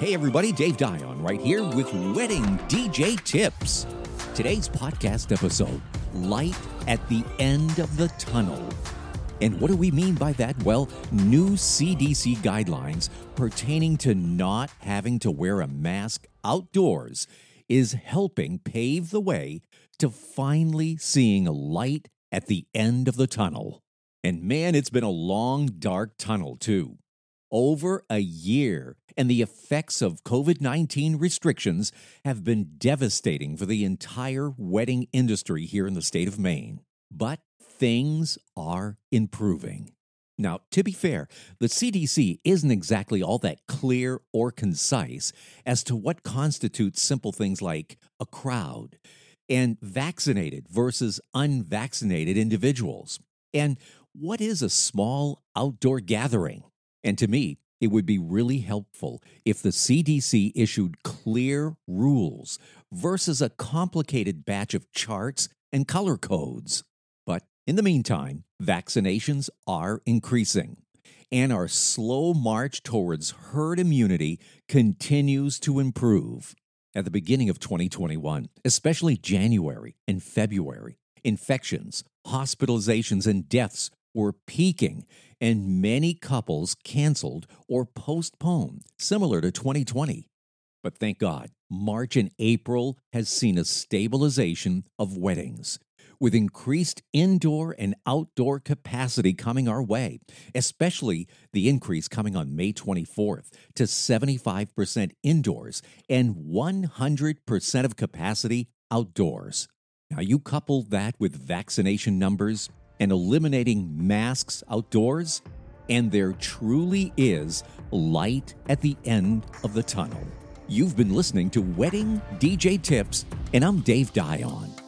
Hey, everybody, Dave Dion right here with Wedding DJ Tips. Today's podcast episode Light at the End of the Tunnel. And what do we mean by that? Well, new CDC guidelines pertaining to not having to wear a mask outdoors is helping pave the way to finally seeing a light at the end of the tunnel. And man, it's been a long, dark tunnel, too over a year, and the effects of COVID 19 restrictions have been devastating for the entire wedding industry here in the state of Maine. But things are improving. Now, to be fair, the CDC isn't exactly all that clear or concise as to what constitutes simple things like a crowd and vaccinated versus unvaccinated individuals. And what is a small outdoor gathering? And to me, it would be really helpful if the CDC issued clear rules versus a complicated batch of charts and color codes. But in the meantime, vaccinations are increasing, and our slow march towards herd immunity continues to improve. At the beginning of 2021, especially January and February, infections, hospitalizations, and deaths were peaking, and many couples canceled or postponed, similar to 2020. But thank God, March and April has seen a stabilization of weddings, with increased indoor and outdoor capacity coming our way, especially the increase coming on May 24th to 75% indoors and 100% of capacity outdoors. Now, you couple that with vaccination numbers and eliminating masks outdoors, and there truly is light at the end of the tunnel. You've been listening to Wedding DJ Tips, and I'm Dave Dion.